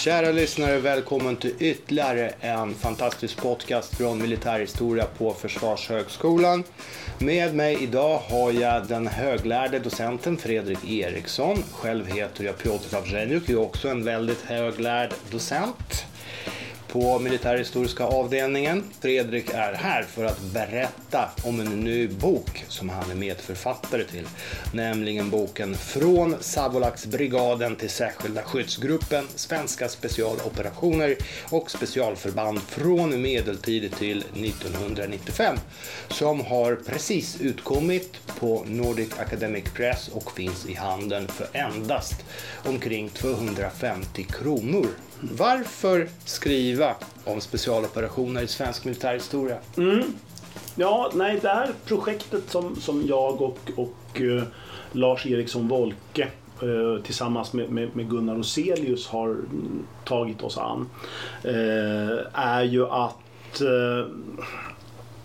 Kära lyssnare, välkommen till ytterligare en fantastisk podcast från militärhistoria på Försvarshögskolan. Med mig idag har jag den höglärde docenten Fredrik Eriksson. Själv heter jag Piotr Avzjenjuk, jag är också en väldigt höglärd docent på militärhistoriska avdelningen. Fredrik är här för att berätta om en ny bok som han är medförfattare till. Nämligen boken Från Savolaxbrigaden till särskilda skyddsgruppen, svenska specialoperationer och specialförband från medeltid till 1995. Som har precis utkommit på Nordic Academic Press och finns i handeln för endast omkring 250 kronor. Varför skriva om specialoperationer i svensk militärhistoria? Mm. Ja, nej, det här projektet som, som jag och, och uh, Lars Eriksson Wolke uh, tillsammans med, med, med, Gunnar Roselius har mm, tagit oss an uh, är ju att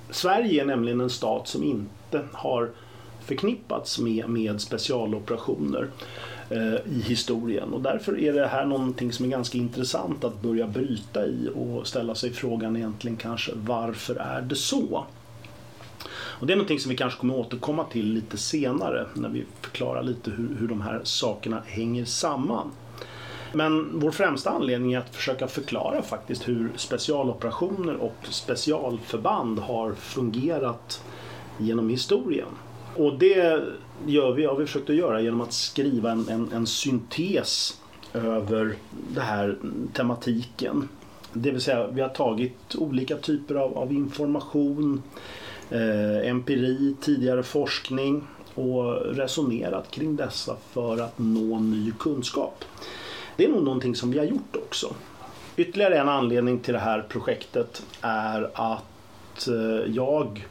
Sverige är nämligen en stat som inte har förknippats med, med specialoperationer. Eh, i historien. Och därför är det här någonting som är ganska intressant att börja bryta i och ställa sig frågan egentligen kanske varför är det så? Och det är någonting som vi kanske kommer återkomma till lite senare när vi förklarar lite hur, hur de här sakerna hänger samman. Men vår främsta anledning är att försöka förklara faktiskt hur specialoperationer och specialförband har fungerat genom historien. Och det gör vi, har vi försökt att göra genom att skriva en, en, en syntes över den här tematiken. Det vill säga vi har tagit olika typer av, av information, eh, empiri, tidigare forskning och resonerat kring dessa för att nå ny kunskap. Det är nog någonting som vi har gjort också. Ytterligare en anledning till det här projektet är att eh, jag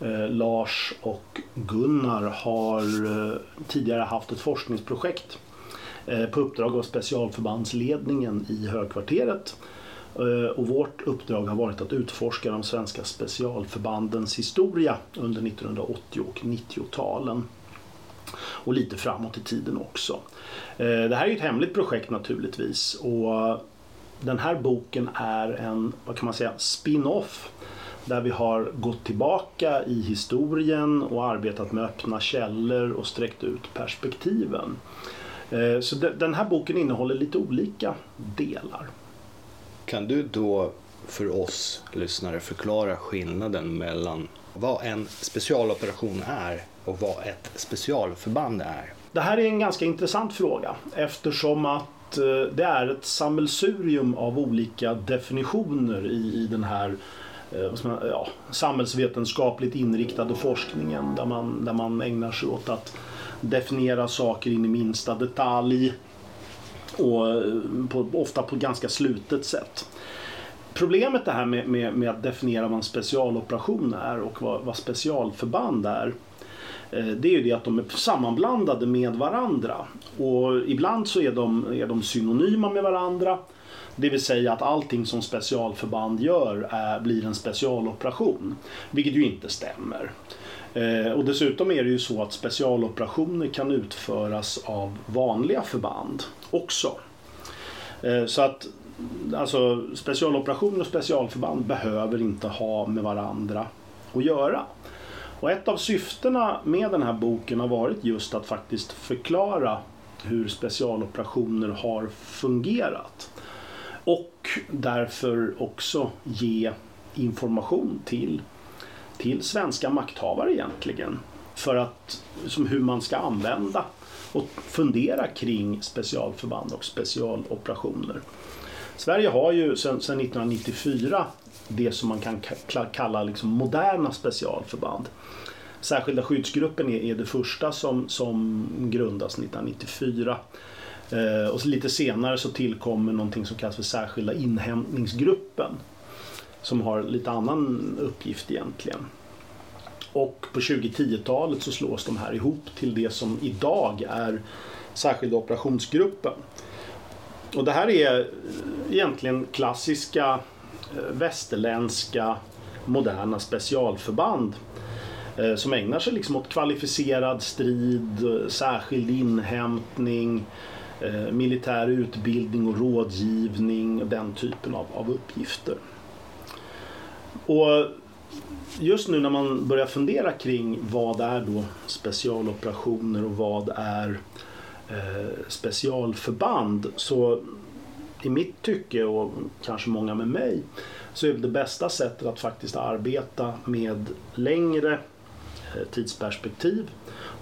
Eh, Lars och Gunnar har eh, tidigare haft ett forskningsprojekt eh, på uppdrag av specialförbandsledningen i högkvarteret. Eh, och vårt uppdrag har varit att utforska de svenska specialförbandens historia under 1980 och 90-talen. Och lite framåt i tiden också. Eh, det här är ett hemligt projekt naturligtvis och den här boken är en, vad kan man säga, spin-off där vi har gått tillbaka i historien och arbetat med öppna källor och sträckt ut perspektiven. Eh, så den här boken innehåller lite olika delar. Kan du då för oss lyssnare förklara skillnaden mellan vad en specialoperation är och vad ett specialförband är? Det här är en ganska intressant fråga eftersom att eh, det är ett sammelsurium av olika definitioner i, i den här Eh, ja, samhällsvetenskapligt inriktade forskningen där man, där man ägnar sig åt att definiera saker in i minsta detalj och eh, på, ofta på ganska slutet sätt. Problemet det här med, med, med, att definiera vad en specialoperation är och vad, vad specialförband är eh, det är ju det att de är sammanblandade med varandra. Och ibland så är de, är de synonyma med varandra det vill säga att allting som specialförband gör är, blir en specialoperation. Vilket ju inte stämmer. Eh, och dessutom är det ju så att specialoperationer kan utföras av vanliga förband också. Eh, så att alltså, specialoperationer och specialförband behöver inte ha med varandra att göra. Och ett av syftena med den här boken har varit just att faktiskt förklara hur specialoperationer har fungerat. Och därför också ge information till, till svenska makthavare egentligen. För att, som hur man ska använda och fundera kring specialförband och specialoperationer. Sverige har ju sedan 1994 det som man kan kalla liksom moderna specialförband. Särskilda skyddsgruppen är, är det första som, som grundas 1994. Eh, och lite senare så tillkommer någonting som kallas för särskilda inhämtningsgruppen. Som har lite annan uppgift egentligen. Och på 2010-talet så slås de här ihop till det som idag är särskilda operationsgruppen. Och det här är egentligen klassiska eh, västerländska moderna specialförband eh, som ägnar sig liksom åt kvalificerad strid, särskild inhämtning, eh, militär utbildning och rådgivning och den typen av, av uppgifter. Och just nu när man börjar fundera kring vad är då specialoperationer och vad är eh, specialförband så i mitt tycke och kanske många med mig så är det bästa sättet att faktiskt arbeta med längre eh, tidsperspektiv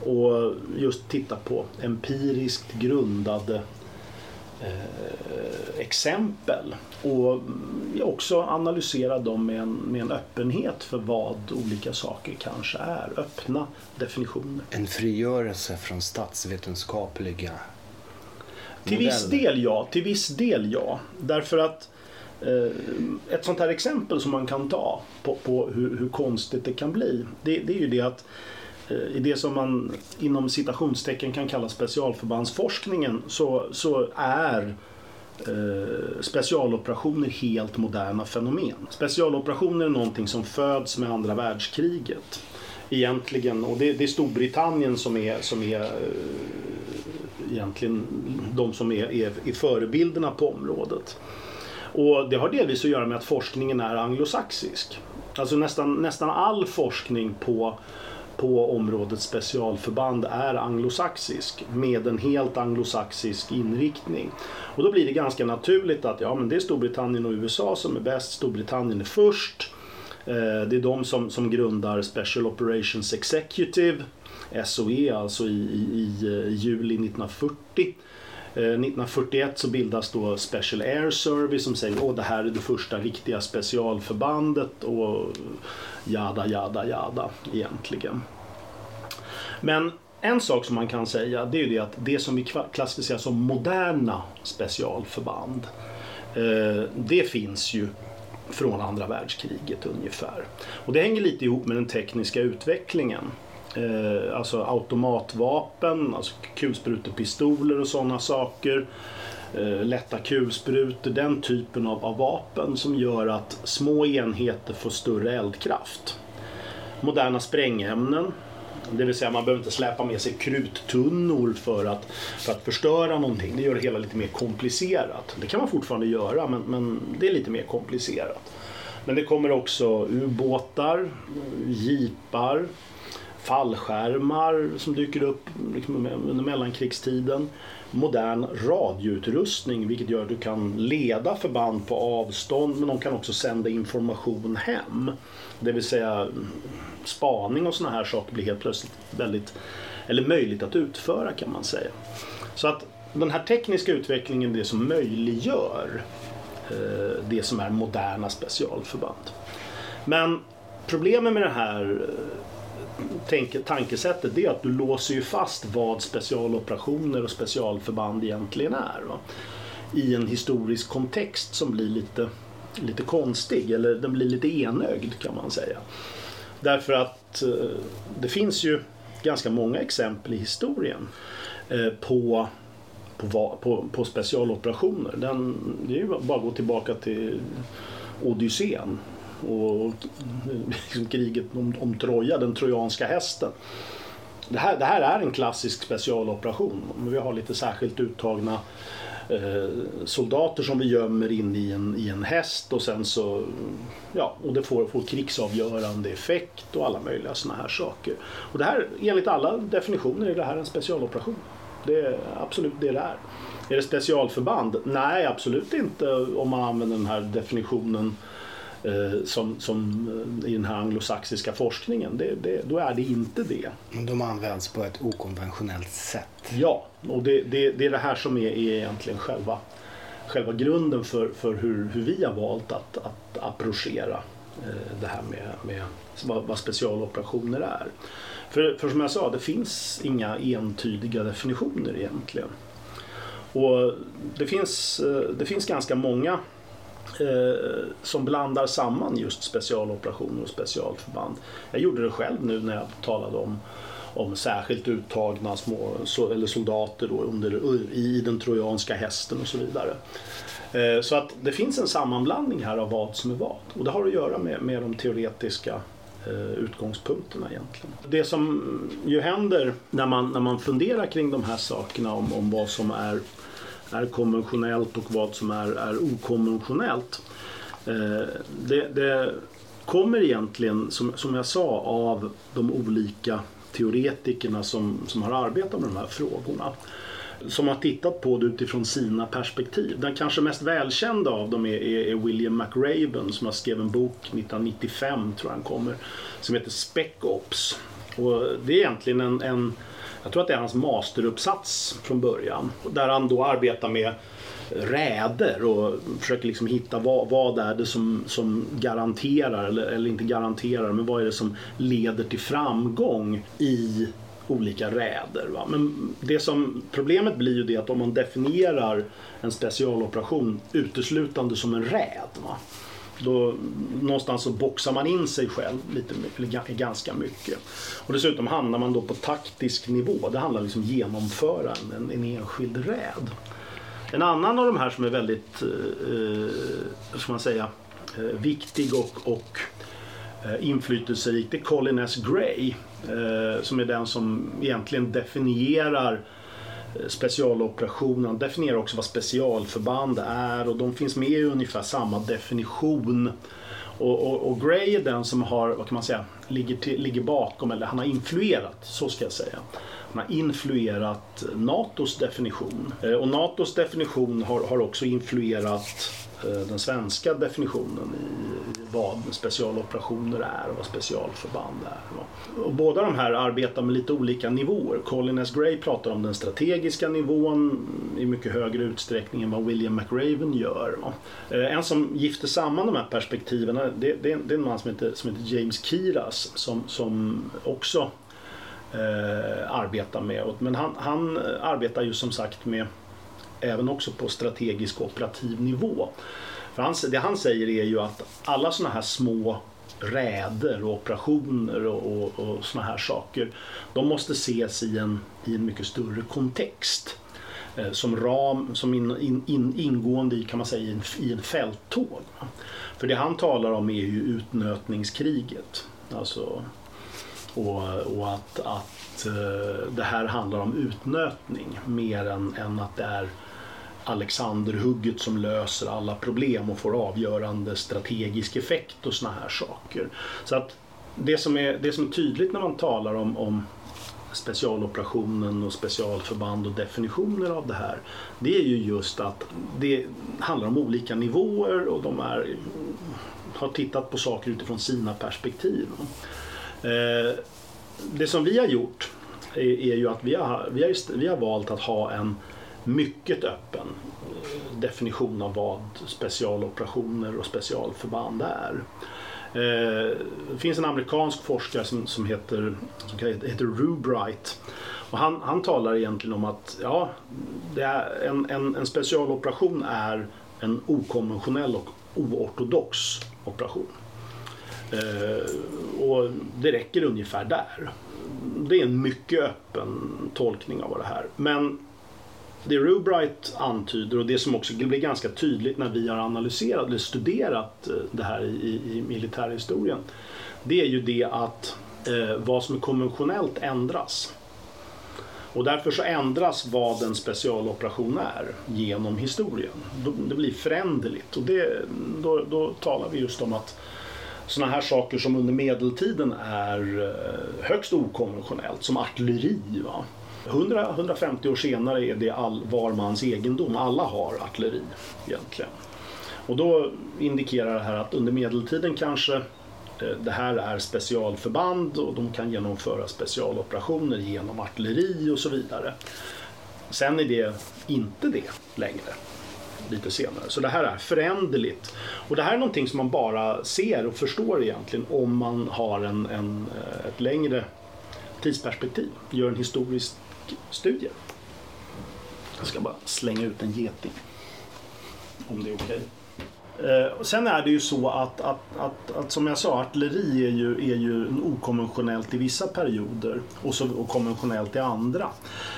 och just titta på empiriskt grundade eh, exempel och också analysera dem med en, med en öppenhet för vad olika saker kanske är. Öppna definitioner. En frigörelse från statsvetenskapliga Till viss del ja, till viss del ja. Därför att eh, ett sånt här exempel som man kan ta på, på hur, hur, konstigt det kan bli, det, det är ju det att Eh, i det som man inom citationstecken kan kalla specialförbandsforskningen så, så är eh, specialoperationer helt moderna fenomen. Specialoperationer är någonting som föds med andra världskriget. Egentligen, och det, det är Storbritannien som är, som är eh, egentligen de som är, är, är förebilderna på området. Och det har delvis att göra med att forskningen är anglosaxisk. Alltså nästan, nästan all forskning på, på området specialförband är anglosaxisk med en helt anglosaxisk inriktning. Och då blir det ganska naturligt att ja, men det är Storbritannien och USA som är bäst. Storbritannien är först. Eh, det är de som, som grundar Special Operations Executive, SOE, alltså i, i, i eh, juli 1940. Eh, 1941 så bildas då Special Air Service som säger att det här är det första riktiga specialförbandet och jada, jada, jada egentligen. Men en sak som man kan säga det är ju det att det som vi klassificerar som moderna specialförband eh, det finns ju från andra världskriget ungefär. Och det hänger lite ihop med den tekniska utvecklingen. Eh, alltså automatvapen, alltså kulsprutepistoler och sådana saker. Eh, lätta kulsprutor, den typen av, av vapen som gör att små enheter får större eldkraft. Moderna sprängämnen, det vill säga man behöver inte släpa med sig kruttunnor för att, för att förstöra någonting. Det gör det hela lite mer komplicerat. Det kan man fortfarande göra men, men det är lite mer komplicerat. Men det kommer också ubåtar, jeepar, fallskärmar som dyker upp liksom under mellankrigstiden. Modern radioutrustning vilket gör att du kan leda förband på avstånd men de kan också sända information hem. Det vill säga spaning och sådana här saker blir helt plötsligt väldigt, eller möjligt att utföra kan man säga. Så att den här tekniska utvecklingen är det som möjliggör eh, det som är moderna specialförband. Men problemet med det här eh, tänke, tankesättet är att du låser ju fast vad specialoperationer och specialförband egentligen är. Va? I en historisk kontext som blir lite, lite konstig, eller den blir lite enögd kan man säga. Därför att eh, det finns ju ganska många exempel i historien eh, på på, på, på specialoperationer. Den, det är ju bara att gå tillbaka till Odysseen och liksom kriget om, om Troja, den trojanska hästen. Det här, det här är en klassisk specialoperation. Vi har lite särskilt uttagna eh, soldater som vi gömmer in i en, i en häst och sen så ja, och det får, får krigsavgörande effekt och alla möjliga sådana här saker. Och det här, enligt alla definitioner är det här en specialoperation. Det är absolut det det är. Är det specialförband? Nej, absolut inte om man använder den här definitionen Eh, som, som eh, i den här anglosaxiska forskningen. Det, det, då är det inte det. De används på ett okonventionellt sätt. Ja, och det, det, det är det här som är, är egentligen själva, själva grunden för, för hur, hur vi har valt att, att approchera eh, det här med, med vad, vad specialoperationer är. För, för som jag sa, det finns inga entydiga definitioner egentligen. Och det finns, det finns ganska många eh, som blandar samman just specialoperationer och specialförband. Jag gjorde det själv nu när jag talade om om särskilt uttagna små, eller soldater då under, i den trojanska hästen och så vidare. Eh, så att det finns en sammanblandning här av vad som är vad. Och det har att göra med, med de teoretiska eh, utgångspunkterna egentligen. Det som ju händer när man, när man funderar kring de här sakerna om, om vad som är är konventionellt och vad som är, är okonventionellt. Eh, det, det kommer egentligen, som, som jag sa, av de olika teoretikerna som, som har arbetat med de här frågorna. Som har tittat på det utifrån sina perspektiv. Den kanske mest välkända av dem är, är, är William McRaven som har skrivit en bok 1995, tror jag han kommer, som heter Spec Ops. Och det är egentligen en, en jag tror att det är hans masteruppsats från början. Där han då arbetar med räder och försöker liksom hitta vad, vad är det som, som garanterar, eller, eller inte garanterar, men vad är det som leder till framgång i olika räder. Va? Men det som, problemet blir ju det att om man definierar en specialoperation uteslutande som en räd. Va? Då, någonstans så boxar man in sig själv lite, eller ganska mycket. Och dessutom hamnar man då på taktisk nivå. Det handlar liksom om att genomföra en, en enskild räd. En annan av de här som är väldigt, eh, eh ska man säga, eh, viktig och, och eh, inflytelserik det är Colin S. Gray. Eh, som är den som egentligen definierar eh, specialoperationen. Han definierar också vad specialförband är och de finns med i ungefär samma definition. Och, och, och, Gray är den som har, vad kan man säga, ligger, till, ligger bakom, eller han har influerat, så ska jag säga Han har influerat NATOs definition. Eh, och NATOs definition har, har också influerat Eh, den svenska definitionen i vad specialoperationer är och vad specialförband är. Och båda de här arbetar med lite olika nivåer. Colin S. Gray pratar om den strategiska nivån i mycket högre utsträckning än vad William McRaven gör. Eh, en som gifter samman de här perspektiven det är en man som heter, som heter James Kiras som, som också eh, arbetar med. Men han, han arbetar ju som sagt med även också på strategisk och operativ nivå. För han, det han säger är ju att alla sådana här små räder och operationer och, och, och sådana här saker de måste ses i en, i en mycket större kontext. Eh, som ram, som in, in, in, ingående i, kan man säga, i en, i en fälttåg. För det han talar om är ju utnötningskriget. Alltså och, och att, att eh, det här handlar om utnötning mer än, än att det är Alexanderhugget som löser alla problem och får avgörande strategisk effekt och såna här saker. Så att det som är, det som är tydligt när man talar om, om specialoperationen och specialförband och definitioner av det här. Det är ju just att det handlar om olika nivåer och de är, har tittat på saker utifrån sina perspektiv. Eh, det som vi har gjort är, är ju att vi har, vi, har, vi har valt att ha en mycket öppen definition av vad specialoperationer och specialförband är. Eh, det finns en amerikansk forskare som, som, heter, som heter Rubright. Och han, han talar egentligen om att ja, det är en, en, en specialoperation är en okonventionell och oortodox operation. Eh, och det räcker ungefär där. Det är en mycket öppen tolkning av vad det här. Men det Rubright antyder och det som också blir ganska tydligt när vi har analyserat eller studerat eh, det här i, i militärhistorien. Det är ju det att eh, vad som är konventionellt ändras. Och därför så ändras vad en specialoperation är genom historien. Det blir föränderligt och det, då, då talar vi just om att sådana här saker som under medeltiden är eh, högst okonventionellt, som artilleri. 100-150 år senare är det all, var mans egendom. Alla har artilleri egentligen. Och då indikerar det här att under medeltiden kanske eh, det här är specialförband och de kan genomföra specialoperationer genom artilleri och så vidare. Sen är det inte det längre lite senare. Så det här är föränderligt. Och det här är någonting som man bara ser och förstår egentligen om man har en, en eh, ett längre tidsperspektiv, gör en historisk studie. Jag ska bara slänga ut en geting. Om det är okej. Eh, okay. sen är det ju så att, att, att, att, som jag sa, artilleri är ju, är ju okonventionellt i vissa perioder och, så, och konventionellt i andra.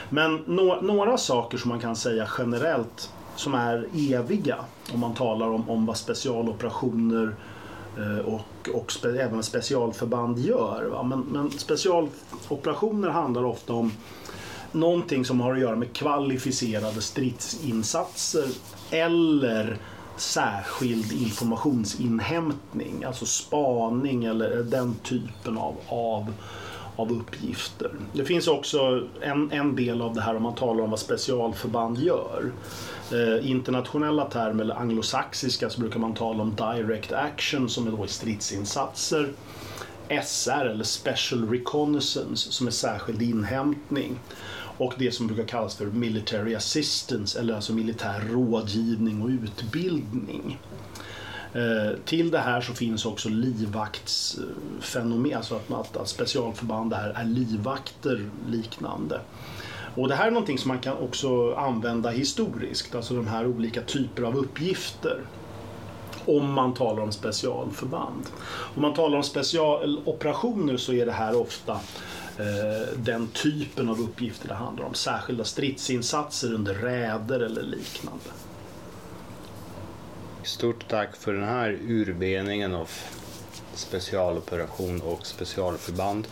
Men no, några saker som man kan säga generellt som är eviga. Om man talar om, om vad specialoperationer eh, och, och spe, även specialförband gör. Va? Men, men specialoperationer handlar ofta om någonting som har att göra med kvalificerade stridsinsatser eller särskild informationsinhämtning, alltså spaning eller den typen av, av, av uppgifter. Det finns också en, en del av det här om man talar om vad specialförband gör. Eh, internationella termer, eller anglosaxiska, så brukar man tala om direct action som är då stridsinsatser. SR eller Special Reconnaissance som är särskild inhämtning. Och det som brukar kallas för Military Assistance eller alltså militär rådgivning och utbildning. Eh, till det här så finns också livvaktsfenomen, alltså att, att, att specialförband här är livvakter liknande. Och det här är någonting som man kan också använda historiskt, alltså de här olika typer av uppgifter. Om man talar om specialförband. Om man talar om specialoperationer så är det här ofta eh, den typen av uppgifter det handlar om. Särskilda stridsinsatser under räder eller liknande. Stort tack för den här urbeningen av specialoperation och specialförband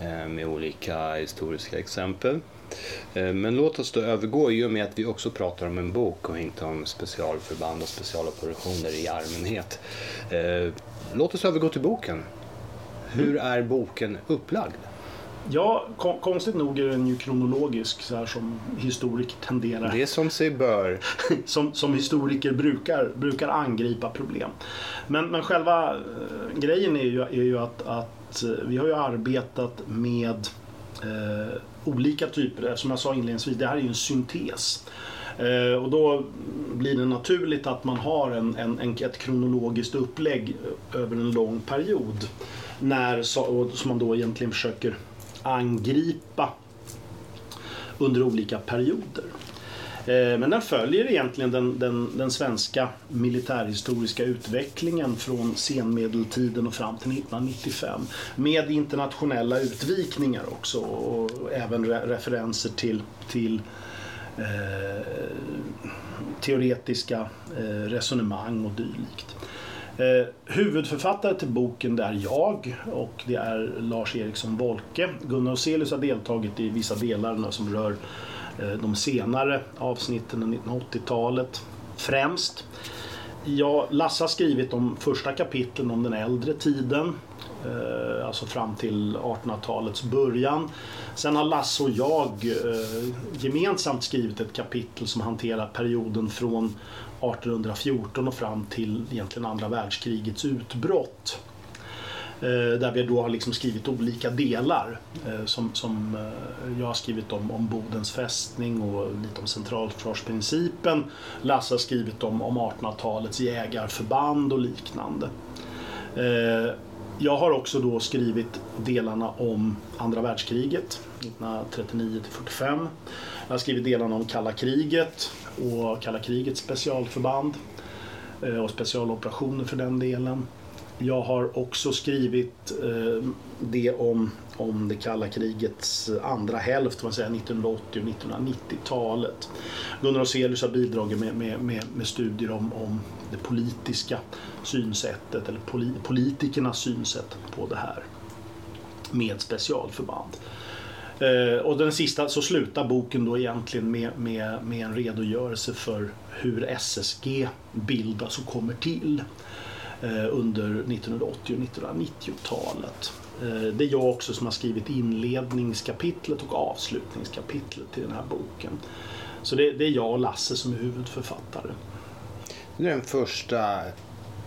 eh, med olika historiska exempel. Eh, men låt oss då övergå, i och med att vi också pratar om en bok och inte om specialförband och specialoperationer i allmänhet. Eh, låt oss övergå till boken. Hur är boken upplagd? Ja, konstigt nog är den ju kronologisk så här som historiker tenderar. Det är som sig bör. som, som historiker brukar, brukar angripa problem. Men, men själva eh, grejen är ju, är ju att, att eh, vi har ju arbetat med eh, olika typer, som jag sa inledningsvis, det här är ju en syntes. Eh, och då blir det naturligt att man har en, en, en, ett kronologiskt upplägg över en lång period. När, som man då egentligen försöker angripa under olika perioder. Eh, men den följer egentligen den, den, den, svenska militärhistoriska utvecklingen från senmedeltiden och fram till 1995. Med internationella utvikningar också och även re referenser till, till eh, teoretiska eh, resonemang och dylikt. Eh, huvudförfattare till boken det är jag och det är Lars Eriksson Wolke. Gunnar Oselius har deltagit i vissa delar som rör eh, de senare avsnitten av 1980-talet främst. Ja, Lasse har skrivit de första kapitlen om den äldre tiden, eh, alltså fram till 1800-talets början. Sen har Lasse och jag eh, gemensamt skrivit ett kapitel som hanterar perioden från 1814 och fram till egentligen andra världskrigets utbrott. Eh, där vi då har liksom skrivit olika delar. Eh, som, som eh, jag har skrivit om, om Bodens fästning och lite om centralförsvarsprincipen. Lasse har skrivit om, om 1800-talets jägarförband och liknande. Jag har också då skrivit delarna om andra världskriget 1939 till 45. Jag har skrivit delarna om kalla kriget och kalla krigets specialförband eh, och specialoperationer för den delen. Jag har också skrivit eh, det om, om det kalla krigets andra hälft, man säger 1980 och 1990-talet. Gunnar Oselius har bidragit med, med, med, med, studier om, om det politiska synsättet, eller politikernas synsätt på det här med specialförband. Eh, och den sista så slutar boken då egentligen med, med, med en redogörelse för hur SSG bildas och kommer till eh, under 1980 och 1990-talet. Eh, det är jag också som har skrivit inledningskapitlet och avslutningskapitlet till den här boken. Så det, det är jag och Lasse som är huvudförfattare. Det är den första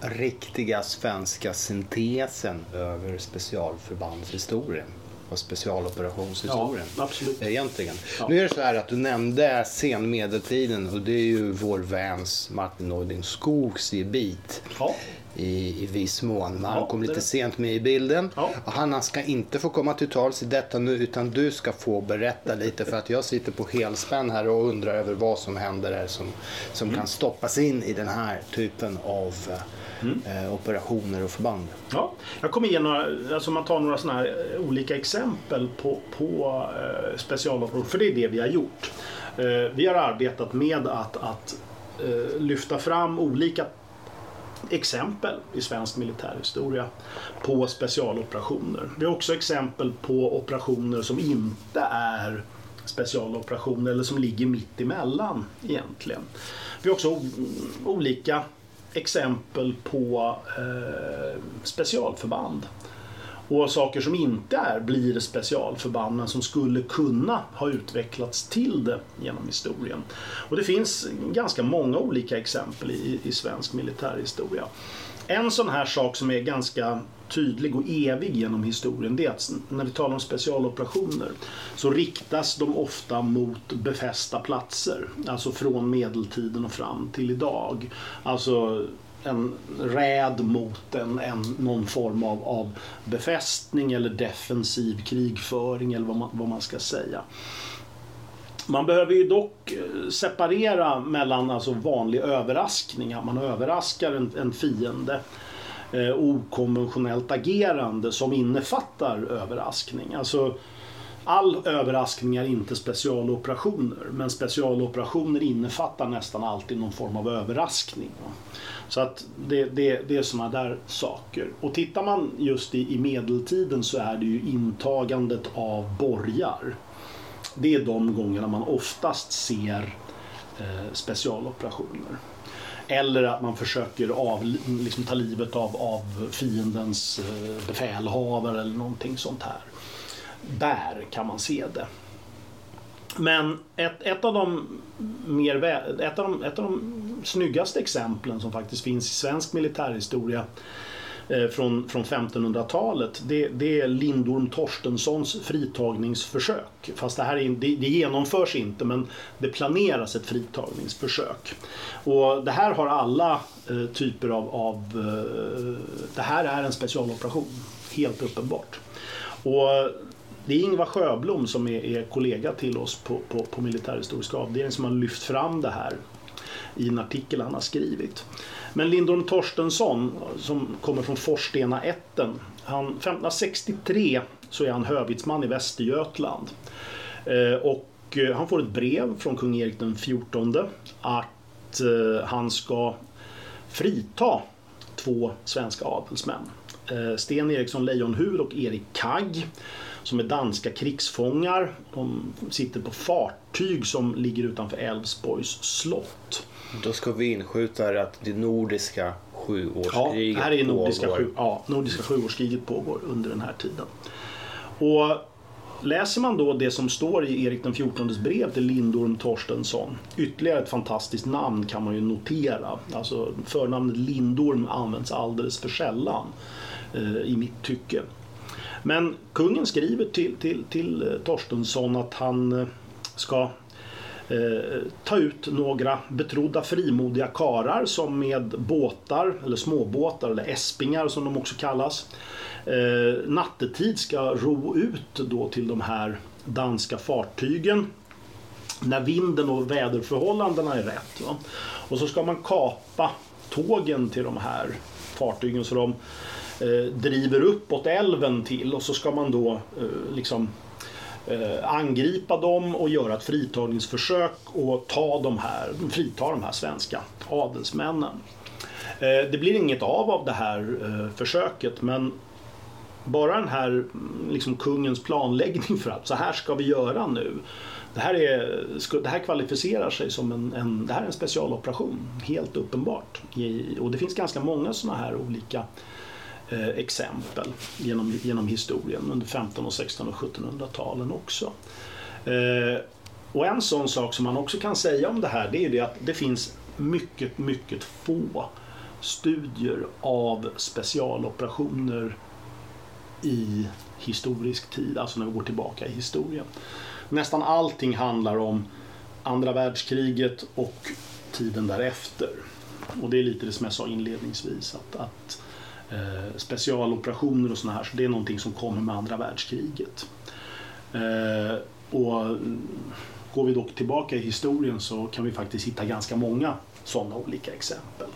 riktiga svenska syntesen över specialförbandshistorien och specialoperationshistorien. Ja, absolut. Egentligen. Ja. Nu är det så här att du nämnde senmedeltiden och det är ju vår väns Martin Neuding Skogs gebit. Ja. I, i viss mån. Men han kom lite det. sent med i bilden. Ja. Och han ska inte få komma till tals i detta nu utan du ska få berätta lite för att jag sitter på helspänn här och undrar över vad som händer här som, som mm. kan stoppas in i den här typen av mm. eh, operationer och förband. Ja, jag kommer ge några, alltså man tar några sådana här eh, olika exempel på, på eh, specialoperationer, för det är det vi har gjort. Eh, vi har arbetat med att, att eh, lyfta fram olika exempel i svensk militärhistoria på specialoperationer. Vi har också exempel på operationer som inte är specialoperationer eller som ligger mitt emellan egentligen. Vi har också olika exempel på eh, specialförband. Och saker som inte är, blir specialförband men som skulle kunna ha utvecklats till det genom historien. Och det finns ganska många olika exempel i, i svensk militärhistoria. En sån här sak som är ganska tydlig och evig genom historien det är att när vi talar om specialoperationer så riktas de ofta mot befästa platser. Alltså från medeltiden och fram till idag. Alltså en räd mot en, en, någon form av, av befästning eller defensiv krigföring eller vad man, vad man ska säga. Man behöver ju dock eh, separera mellan alltså vanlig överraskning, att man överraskar en, en fiende eh, okonventionellt agerande som innefattar överraskning. Alltså, all överraskning är inte specialoperationer men specialoperationer innefattar nästan alltid någon form av överraskning. Så att det, det, det är sådana där saker. Och tittar man just i, i medeltiden så är det ju intagandet av borgar. Det är de gångerna man oftast ser eh, specialoperationer. Eller att man försöker av, liksom ta livet av, av fiendens eh, befälhavare eller någonting sånt här. Där kan man se det. Men ett, ett, av de mer, ett, av de, ett av de snyggaste exemplen som faktiskt finns i svensk militärhistoria eh, från, från 1500-talet det, det, är Lindorm Torstenssons fritagningsförsök. Fast det, här är, det, det, genomförs inte men det planeras ett fritagningsförsök. Och det här har alla eh, typer av, av eh, det här är en specialoperation, helt uppenbart. Och det är Ingvar Sjöblom som är, är kollega till oss på, på, på militärhistoriska avdelningen som har lyft fram det här i en artikel han har skrivit. Men Lindorm Torstensson som kommer från Forstena ätten. Han, 1563 så är han hövitsman i Västergötland. Eh, och eh, han får ett brev från kung Erik den XIV att eh, han ska frita två svenska adelsmän. Eh, Sten Eriksson Leijonhufvud och Erik Kagg som är danska krigsfångar. De sitter på fartyg som ligger utanför Älvsborgs slott. Då ska vi inskjuta att det nordiska sjuårskriget ja, här är nordiska, pågår. Sju, ja, nordiska sjuårskriget pågår under den här tiden. Och Läser man då det som står i Erik den XIVs brev till Lindorm Torstensson, ytterligare ett fantastiskt namn kan man ju notera. Alltså förnamnet Lindorm används alldeles för sällan eh, i mitt tycke. Men kungen skriver till, till, till eh, Torstensson att han eh, ska eh, ta ut några betrodda frimodiga karar som med båtar, eller småbåtar, eller äspingar som de också kallas, eh, nattetid ska ro ut då till de här danska fartygen när vinden och väderförhållandena är rätt. Va? Och så ska man kapa tågen till de här fartygen så de Eh, driver uppåt älven till och så ska man då eh, liksom eh, angripa dem och göra ett fritagningsförsök och ta de här, frita de här svenska adelsmännen. Eh, det blir inget av av det här eh, försöket men bara den här mm, liksom, kungens planläggning för att så här ska vi göra nu. Det här, är, det här kvalificerar sig som en, en, det här är en specialoperation, helt uppenbart. och det finns ganska många sådana här olika eh, exempel genom, genom historien under 1500 och 1600 och 1700-talen också. Eh, och en sån sak som man också kan säga om det här det är det att det finns mycket, mycket få studier av specialoperationer i historisk tid, alltså när vi går tillbaka i historien. Nästan allting handlar om andra världskriget och tiden därefter. Och det är lite det som jag sa inledningsvis att, att eh, Eh, specialoperationer och sådana här, så det är någonting som kommer med andra världskriget. Eh, och mm, går vi dock tillbaka i historien så kan vi faktiskt hitta ganska många sådana olika exempel.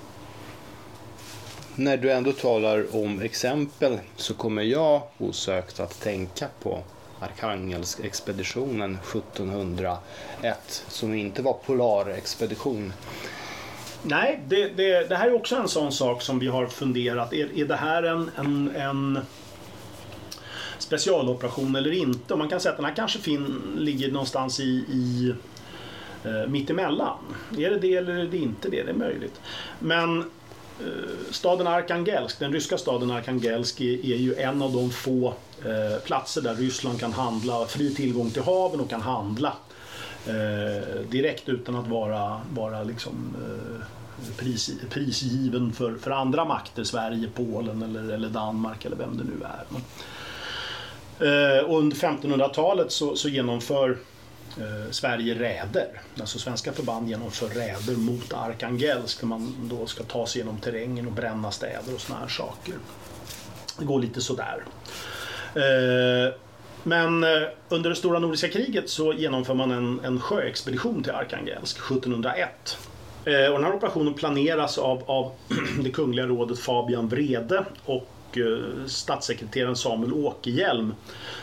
När du ändå talar om exempel så kommer jag osökt att tänka på Arkhangelsk-expeditionen 1701 som inte var polarexpedition Nej, det, det, det, här är också en sån sak som vi har funderat. Är, är det här en, en, en specialoperation eller inte. Och man kan säga att den här kanske fin, ligger någonstans i, i eh, mittemellan. Är det det eller är det inte det? Det är möjligt. Men eh, staden Arkangelsk, den ryska staden Arkangelsk, är, är ju en av de få eh, platser där Ryssland kan handla, fri tillgång till haven och kan handla eh, direkt utan att vara, vara liksom, eh, pris, prisgiven för, för andra makter, Sverige, Polen eller, eller Danmark eller vem det nu är. Eh, och under 1500-talet så, så genomför eh, Sverige räder. Alltså svenska förband genomför räder mot Arkangelsk när man då ska ta sig genom terrängen och bränna städer och såna här saker. Det går lite sådär. Eh, men eh, under det stora nordiska kriget så genomför man en, en sjöexpedition till Arkangelsk 1701. Eh, och den här operationen planeras av, av det kungliga rådet Fabian Vrede och eh, statssekreteraren Samuel Åkerhielm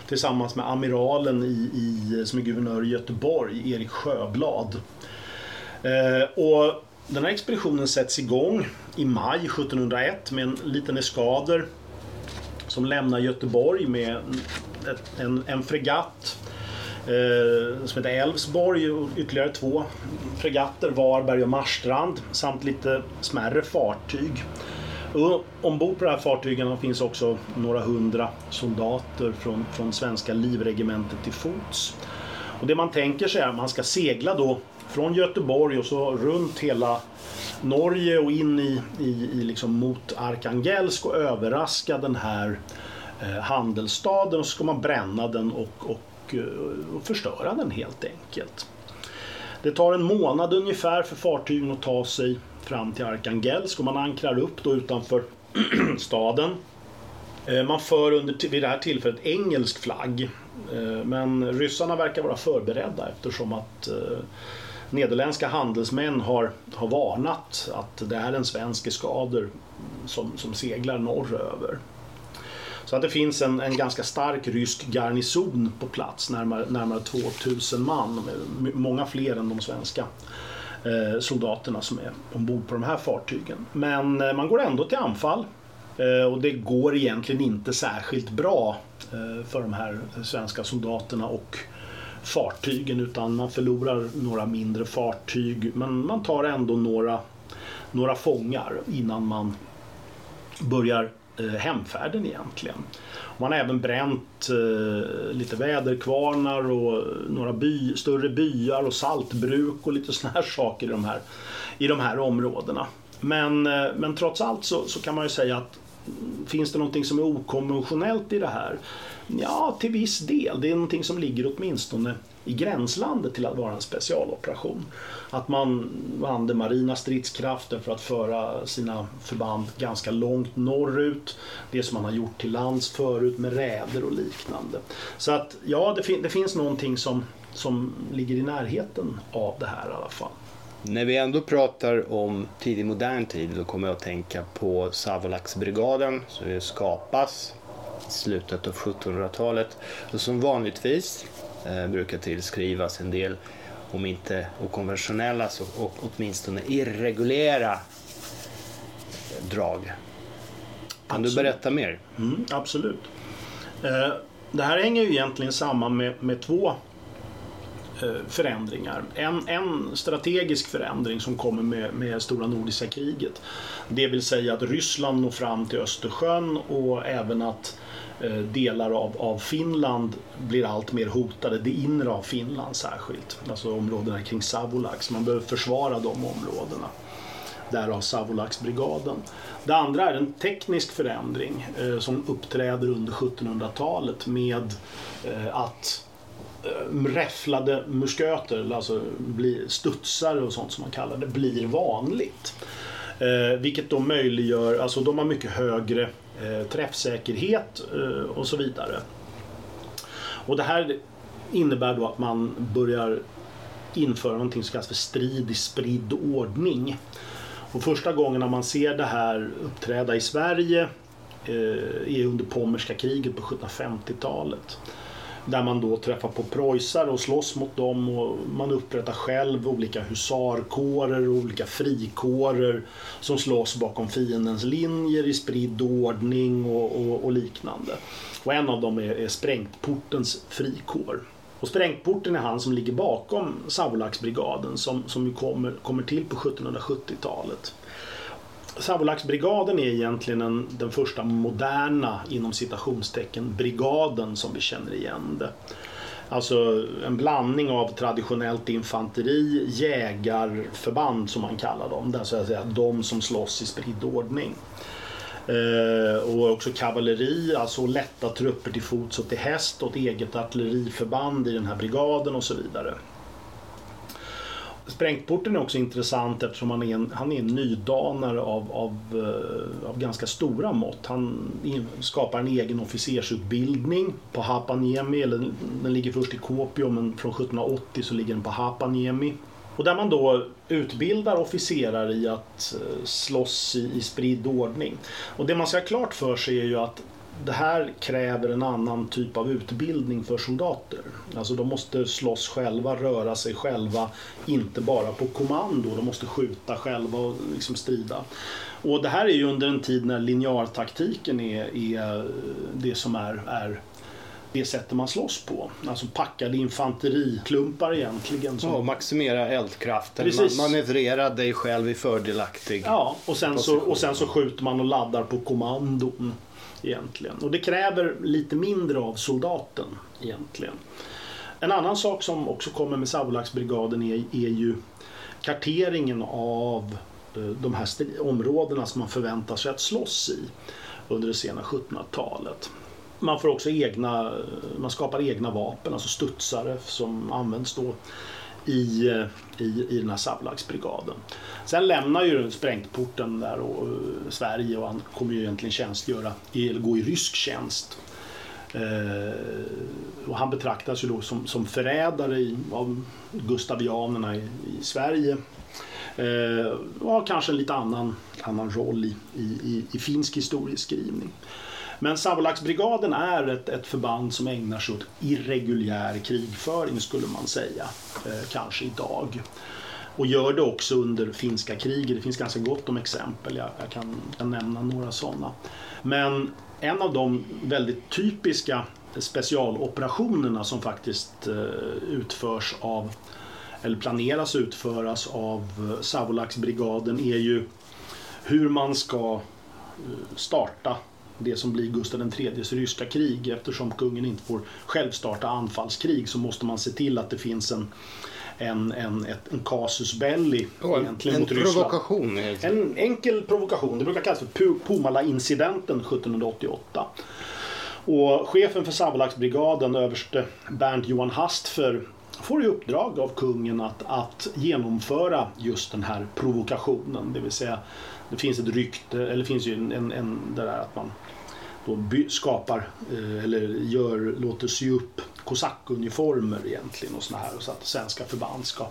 tillsammans med amiralen i, i, som är guvernör i Göteborg, Erik Sjöblad. Eh, och den här expeditionen sätts igång i maj 1701 med en liten eskader som lämnar Göteborg med en, en fregatt eh, som heter Älvsborg och ytterligare två fregatter, Varberg och Marstrand samt lite smärre fartyg. Och ombord på de här fartygen finns också några hundra soldater från, från svenska livregementet till fots. Och det man tänker sig är att man ska segla då från Göteborg och så runt hela Norge och in i, i, i liksom mot Arkangelsk och överraska den här eh, handelsstaden och så ska man bränna den och, och, eh, och förstöra den helt enkelt. Det tar en månad ungefär för fartygen att ta sig fram till Arkangelsk och man ankrar upp då utanför staden. Eh, man för under, vid det här tillfället engelsk flagg. Eh, men ryssarna verkar vara förberedda eftersom att nederländska handelsmän har, har varnat att det är en svensk eskader som, som seglar norröver. Så att det finns en, en ganska stark rysk garnison på plats, närmare, närmare 2000 man, många fler än de svenska eh, soldaterna som är ombord på de här fartygen. Men eh, man går ändå till anfall eh, och det går egentligen inte särskilt bra eh, för de här svenska soldaterna och fartygen utan man förlorar några mindre fartyg men man tar ändå några, några fångar innan man börjar eh, hemfärden egentligen. Man har även bränt eh, lite väderkvarnar och några by, större byar och saltbruk och lite såna här saker i de här, i de här områdena. Men, eh, men trots allt så, så kan man ju säga att finns det någonting som är okonventionellt i det här? Ja, till viss del. Det är någonting som ligger åtminstone i gränslandet till att vara en specialoperation. Att man använder marina stridskrafter för att föra sina förband ganska långt norrut. Det som man har gjort till lands förut med räder och liknande. Så att ja, det, fin det finns någonting som, som ligger i närheten av det här i alla fall. När vi ändå pratar om tidig modern tid då kommer jag att tänka på Savolaxbrigaden som skapas i slutet av 1700-talet och som vanligtvis eh, brukar tillskrivas en del, om inte okonventionella så och åtminstone irregulära drag. Kan absolut. du berätta mer? Mm, absolut. Eh, det här hänger ju egentligen samman med, med två Eh, Eh, förändringar. En, en strategisk förändring som kommer med, med stora nordiska kriget. Det vill säga att Ryssland når fram till Östersjön och även att eh, delar av, av Finland blir allt mer hotade. Det inre av Finland särskilt. Alltså områdena kring Savolax. Man behöver försvara de områdena. Därav Savolaxbrigaden. Det andra är en teknisk förändring eh, som uppträder under 1700-talet med eh, att Eh, Eh, räfflade musköter, alltså studsare och sånt som man kallar det, blir vanligt. Eh, vilket då möjliggör, alltså de har mycket högre eh, träffsäkerhet eh, och så vidare. Och det här innebär då att man börjar införa någonting som kallas för strid i spridd ordning. Och första gången när man ser det här uppträda i Sverige eh, är under Pommerska kriget på 1750-talet. Där man då träffar på preussar och slåss mot dem och man upprättar själv olika husarkårer och olika frikårer som slåss bakom fiendens linjer i spridd ordning och, och, och liknande. Och en av dem är, är Sprängtportens frikår. Och Sprängporten är han som ligger bakom Savolaxbrigaden som, som ju kommer, kommer till på 1770-talet. Savolaxbrigaden är egentligen en, den första moderna, inom citationstecken, brigaden som vi känner igen det. Alltså en blandning av traditionellt infanteri, jägarförband som man kallar dem. Där så att säga, de som slåss i spridd ordning. Eh, och också kavalleri, alltså lätta trupper till fots och till häst och ett eget artilleriförband i den här brigaden och så vidare. Sprängporten är också intressant eftersom han är en, han är en nydanare av, av, eh, av ganska stora mått. Han skapar en egen officersutbildning på Hapaniemi, eller den ligger först i Kuopio men från 1780 så ligger den på Hapaniemi. Och där man då utbildar officerare i att eh, slåss i, i spridd ordning. Och det man ska ha klart för sig är ju att det här kräver en annan typ av utbildning för soldater. Alltså de måste slåss själva, röra sig själva, inte bara på kommando. De måste skjuta själva och liksom strida. Och det här är ju under en tid när linjartaktiken är, är det som är, är det sättet man slåss på. Alltså packade infanteriklumpar egentligen. Som... Ja, maximera eldkraften. Precis. Man manövrera dig själv i fördelaktig Ja, och sen, så, och sen så skjuter man och laddar på kommandon egentligen. Och det kräver lite mindre av soldaten egentligen. En annan sak som också kommer med Savolaxbrigaden är, är ju karteringen av eh, de här områdena som man förväntar sig att slåss i under det sena 1700-talet. Man får också egna, eh, man skapar egna vapen, alltså studsare som används då i, i, i den här Savlaksbrigaden. Sen lämnar ju sprängporten där och, och Sverige och han kommer ju egentligen tjänstgöra, gå i rysk tjänst. Eh, och han betraktas ju då som, som förrädare i, av gustavianerna i, i Sverige. Eh, och har kanske en lite annan, annan roll i, i, i finsk historieskrivning. Men Savolaxbrigaden är ett, ett förband som ägnar sig åt irreguljär krigföring skulle man säga, eh, kanske idag. Och gör det också under finska kriget. Det finns ganska gott om exempel, jag, jag kan, kan nämna några sådana. Men en av de väldigt typiska specialoperationerna som faktiskt eh, utförs av eller planeras utföras av eh, Savolaxbrigaden är ju hur man ska eh, starta det som blir Gustav IIIs ryska krig. Eftersom kungen inte får själv starta anfallskrig så måste man se till att det finns en en, en, ett, en casus belli oh, egentligen en mot Ryssland. provokation? En enkel provokation. Det brukar kallas för Pumala-incidenten 1788. Och chefen för Savolaxbrigaden, överste Bernt Johan Hastfer, får i uppdrag av kungen att, att genomföra just den här provokationen. Det vill säga, det finns ett rykte, eller det finns ju en, en, en det där att man då skapar eh, eller gör, låter sy upp kosackuniformer egentligen och såna här så att svenska förband ska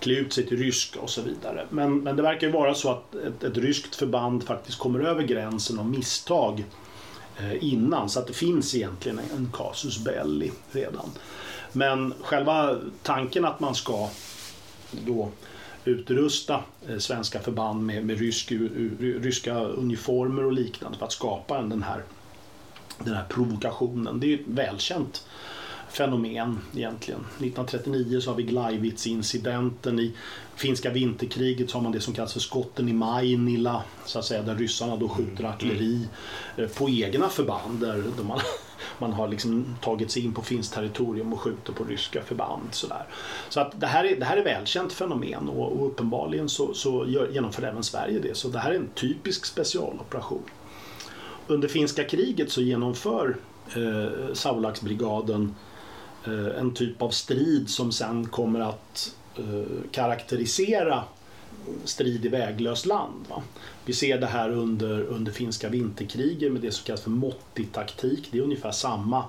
klä ut sig till ryska och så vidare. Men, men det verkar ju vara så att ett, ett ryskt förband faktiskt kommer över gränsen av misstag eh, innan så att det finns egentligen en casus belli redan. Men själva tanken att man ska då utrusta eh, svenska förband med, med rysk, ryska uniformer och liknande för att skapa den här den här provokationen. Det är ju ett välkänt fenomen egentligen. 1939 så har vi Gleiwitz-incidenten. I finska vinterkriget så har man det som kallas för skotten i Mainila, så att säga, där ryssarna då skjuter artilleri eh, på egna förband där man, man har liksom tagit sig in på finskt territorium och skjuter på ryska förband. Sådär. Så att det, här är, det här är välkänt fenomen och, och uppenbarligen så, så genomför även Sverige det. Så det här är en typisk specialoperation under finska kriget så genomför eh, Saulaksbrigaden eh, en typ av strid som sen kommer att eh, karaktärisera strid i väglöst land. Va? Vi ser det här under, under finska vinterkriget med det som kallas för måttig taktik. Det är ungefär samma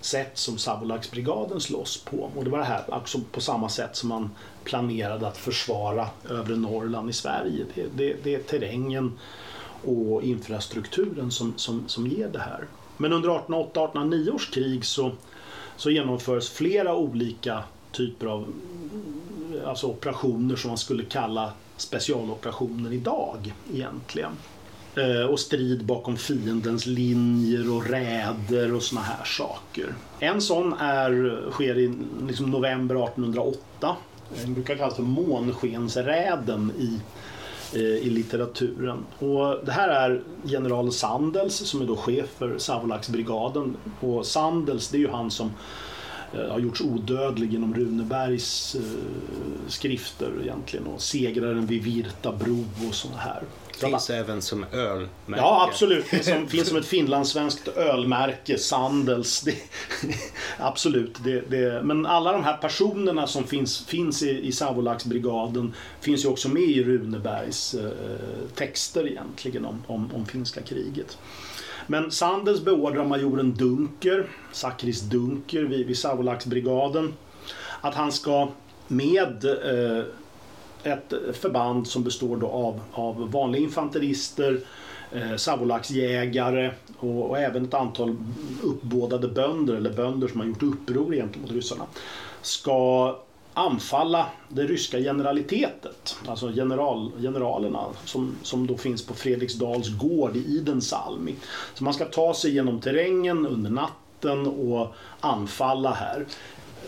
sätt som Savolaxbrigaden slåss på. Och det var det här också på samma sätt som man planerade att försvara övre Norrland i Sverige. Det, det, det är terrängen och infrastrukturen som, som, som ger det här. Men under 1808-1809 års krig så, så genomförs flera olika typer av alltså operationer som man skulle kalla specialoperationer idag egentligen. Eh, och strid bakom fiendens linjer och räder och såna här saker. En sån är, sker i liksom november 1808. Den brukar kallas för månskensräden i, eh, i litteraturen. Och det här är general Sandels som är då chef för Savolaxbrigaden. Och Sandels det är ju han som har gjorts odödlig genom Runebergs eh, skrifter egentligen och segraren vid Virta bro och sådana här. Finns även som ölmärke. Ja, absolut. Som, finns som ett finlandssvenskt ölmärke, Sandels. Det, absolut. Det, det, men alla de här personerna som finns, finns i, i Savolaxbrigaden finns ju också med i Runebergs eh, texter egentligen om, om, om finska kriget. Men Sandels beordrar majoren Dunker, Sakris Dunker vid, vid Savolaxbrigaden, att han ska med eh, ett förband som består då av, av vanliga infanterister, eh, Savolaxjägare och, och, även ett antal uppbådade bönder, eller bönder som har gjort uppror gentemot ryssarna, ska anfalla det ryska generalitetet, alltså general, generalerna som, som då finns på Fredriksdals gård i Idensalmi. Så man ska ta sig genom terrängen under natten och anfalla här.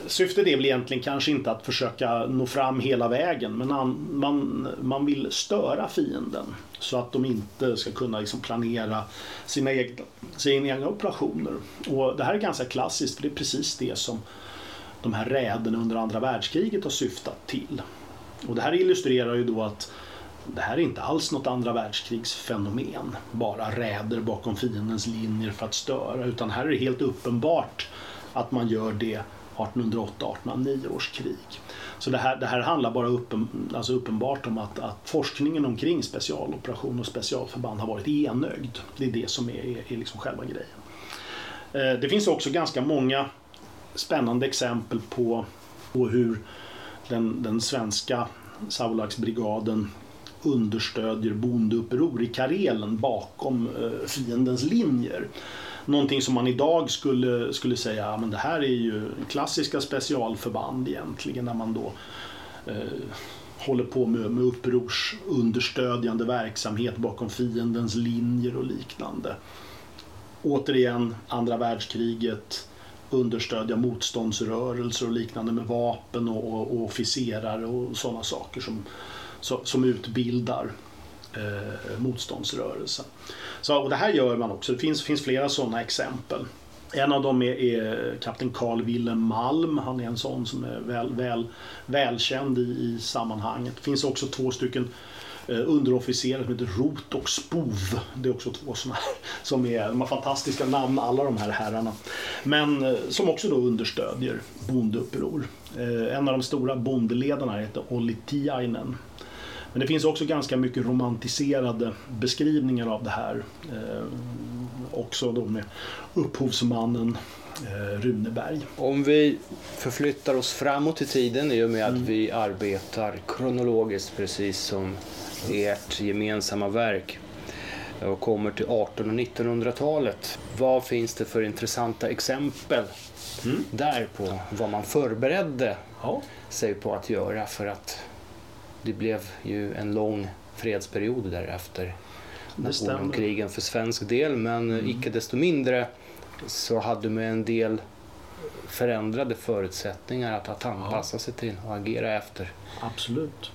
Syftet är väl egentligen kanske inte att försöka nå fram hela vägen men man, man, man vill störa fienden så att de inte ska kunna liksom planera sina egna, sina egna operationer. Och det här är ganska klassiskt för det är precis det som de här räderna under andra världskriget har syftat till. Och det här illustrerar ju då att det här är inte alls något andra världskrigsfenomen, bara räder bakom fiendens linjer för att störa, utan här är det helt uppenbart att man gör det 1808-1809 års krig. Så det här, det här handlar bara uppen, alltså uppenbart om att, att, forskningen omkring specialoperation och specialförband har varit enögd. Det är det som är, är, är liksom själva grejen. Eh, det finns också ganska många spännande exempel på, på hur den, den svenska Savolaxbrigaden understödjer bondeuppror i Karelen bakom eh, fiendens linjer. Någonting som man idag skulle, skulle säga, ja, men det här är ju klassiska specialförband egentligen, när man då eh, håller på med, med upprorsunderstödjande verksamhet bakom fiendens linjer och liknande. Återigen, andra världskriget, understödja motståndsrörelser och liknande med vapen och, och, och officerare och sådana saker som, som utbildar eh, motståndsrörelsen. Så, och det här gör man också. Det finns, finns flera sådana exempel. En av dem är, är kapten Carl Wilhelm Malm. Han är en sån som är väl, väl, välkänd i, i sammanhanget. Det finns också två stycken Eh, Eh, underofficerare som heter Rot och Spov. Det är också två som, är, som är, de har fantastiska namn alla de här herrarna. Men eh, som också då understödjer bondeuppror. Eh, en av de stora bondeledarna heter Olli Tiainen. Men det finns också ganska mycket romantiserade beskrivningar av det här. också då med upphovsmannen Runeberg. Om vi förflyttar oss framåt i tiden i och med att mm. vi arbetar kronologiskt precis som ert gemensamma verk och kommer till 1800 och 1900-talet. Vad finns det för intressanta exempel mm. där på vad man förberedde ja. sig på att göra för att det blev ju en lång fredsperiod därefter. Napoleonkrigen för svensk del men mm. icke desto mindre så hade man en del förändrade förutsättningar att, att anpassa ja. sig till och agera efter. Absolut.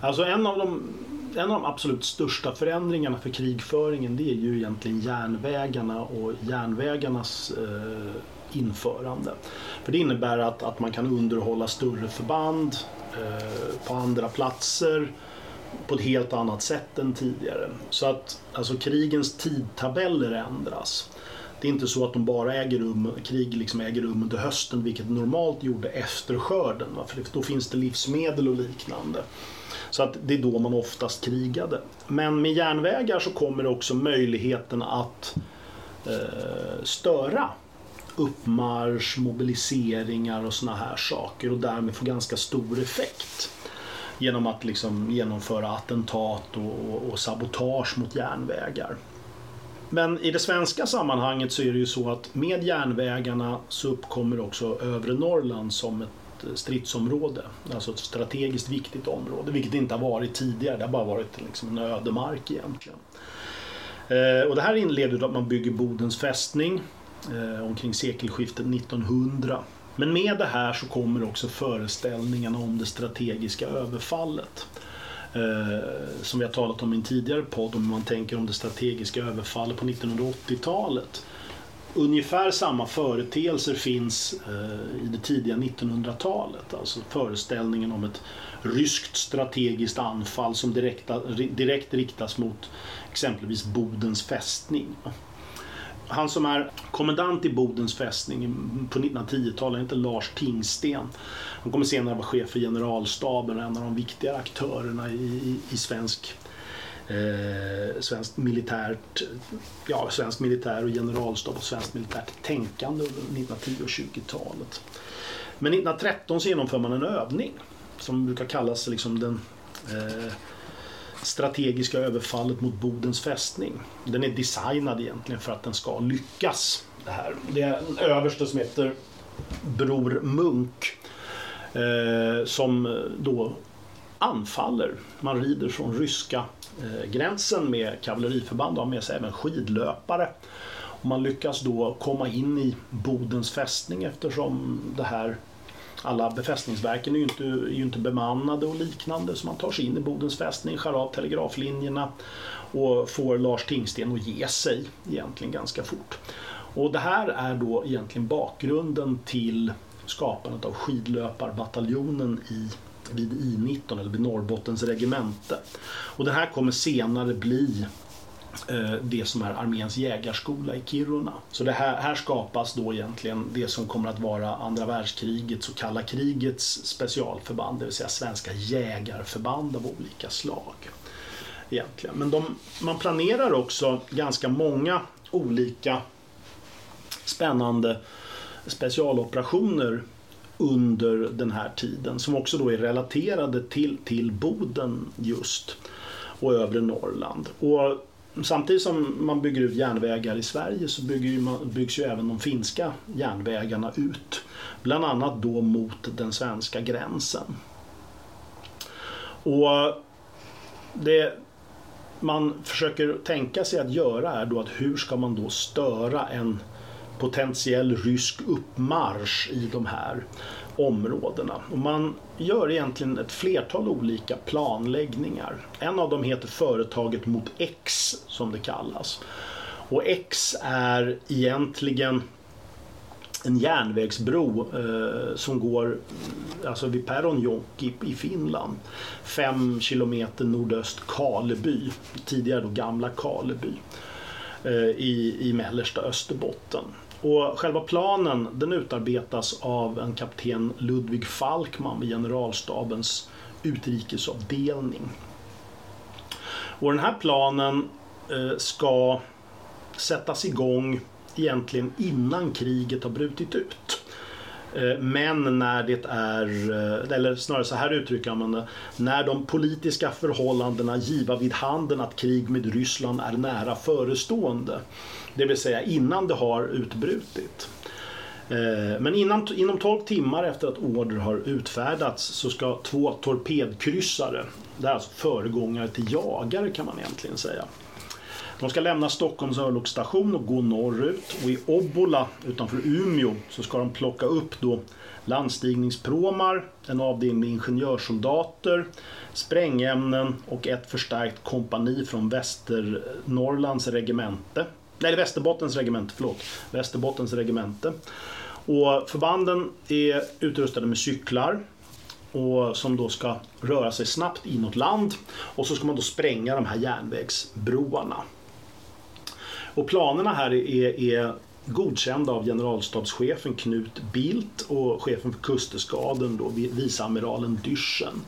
Alltså en av de en av de absolut största förändringarna för krigföringen det är ju egentligen järnvägarna och järnvägarnas eh, införande. För det innebär att, att man kan underhålla större förband eh, på andra platser på ett helt annat sätt än tidigare. Så att alltså, krigens tidtabeller ändras. Det är inte så att de bara äger rum, krig liksom äger rum under hösten vilket normalt gjorde efter skörden. För då finns det livsmedel och liknande. Så att det är då man oftast krigade. Men med järnvägar så kommer också möjligheten att eh, störa uppmarsch, mobiliseringar och såna här saker och därmed få ganska stor effekt. Genom att liksom genomföra attentat och, och, och sabotage mot järnvägar. Men i det svenska sammanhanget så är det ju så att med järnvägarna så uppkommer också övre Norrland som ett eh, stridsområde. Alltså ett strategiskt viktigt område, vilket det inte har varit tidigare. Det har bara varit liksom en ödemark egentligen. Eh, och det här inleder då att man bygger Bodens fästning eh, omkring sekelskiftet 1900. Men med det här så kommer också föreställningarna om det strategiska överfallet. Eh, som vi har talat om i en tidigare podd, om man tänker om det strategiska överfallet på 1980-talet. Ungefär samma företeelser finns eh, i det tidiga 1900-talet. Alltså föreställningen om ett ryskt strategiskt anfall som direkt, direkt riktas mot exempelvis Bodens fästning. Han som är kommendant i Bodens fästning på 1910-talet inte Lars Tingsten. Han kommer senare vara chef för generalstaben, en av de viktigare aktörerna i, i, i svensk eh, svenskt militärt, ja, svensk militär och generalstab och svenskt militärt tänkande under 1910 och 20-talet. Men 1913 så genomför man en övning som brukar kallas liksom den eh, strategiska överfallet mot Bodens fästning. Den är designad egentligen för att den ska lyckas. Det, här. det är en överste som heter Bror Munk eh, som då anfaller. Man rider från ryska eh, gränsen med kavalleriförband och har med sig även skidlöpare. Och man lyckas då komma in i Bodens fästning eftersom det här alla befästningsverken är ju, inte, är ju inte bemannade och liknande så man tar sig in i Bodens fästning, skär av telegraflinjerna och får Lars Tingsten att ge sig egentligen ganska fort. Och det här är då egentligen bakgrunden till skapandet av skidlöparbataljonen i, vid I19 eller vid Norrbottens regemente. Och det här kommer senare bli Eh, det som är arméns jägarskola i Kiruna. Så det här, här skapas då egentligen det som kommer att vara andra världskrigets och kalla krigets specialförband, det vill säga svenska jägarförband av olika slag. Egentligen. Men de, man planerar också ganska många olika spännande specialoperationer under den här tiden som också då är relaterade till, till Boden just och övre Norrland. Och samtidigt som man bygger ut järnvägar i Sverige så bygger man, byggs ju även de finska järnvägarna ut. Bland annat då mot den svenska gränsen. Och det man försöker tänka sig att göra är då att hur ska man då störa en potentiell rysk uppmarsch i de här områdena. Och man gör egentligen ett flertal olika planläggningar. En av dem heter Företaget mot X som det kallas. Och X är egentligen en järnvägsbro eh, som går alltså vid Peronjoki i Finland. Fem kilometer nordöst Kaleby, tidigare då gamla Kaleby eh, i, i mellersta Österbotten. Och själva planen den utarbetas av en kapten Ludvig Falkman vid generalstabens utrikesavdelning. Och den här planen eh, ska sättas igång egentligen innan kriget har brutit ut. Eh, men när det är, eh, eller snarare så här uttrycker man det, när de politiska förhållandena giva vid handen att krig med Ryssland är nära förestående. Det vill säga innan det har utbrutit. Eh, men innan, inom 12 timmar efter att order har utfärdats så ska två torpedkryssare, det är alltså föregångare till jagare kan man egentligen säga. De ska lämna Stockholms örlogsstation och gå norrut och i Obbola utanför Umeå så ska de plocka upp då landstigningspråmar, en avdelning ingenjörssoldater, sprängämnen och ett förstärkt kompani från Västernorrlands regemente Nej, Västerbottens regemente, förlåt. Västerbottens regemente. Och förbanden är utrustade med cyklar och som då ska röra sig snabbt inåt land och så ska man då spränga de här järnvägsbroarna. Och planerna här är, är godkända av generalstabschefen Knut Bildt och chefen för kusteskaden då viceamiralen Dyrssen.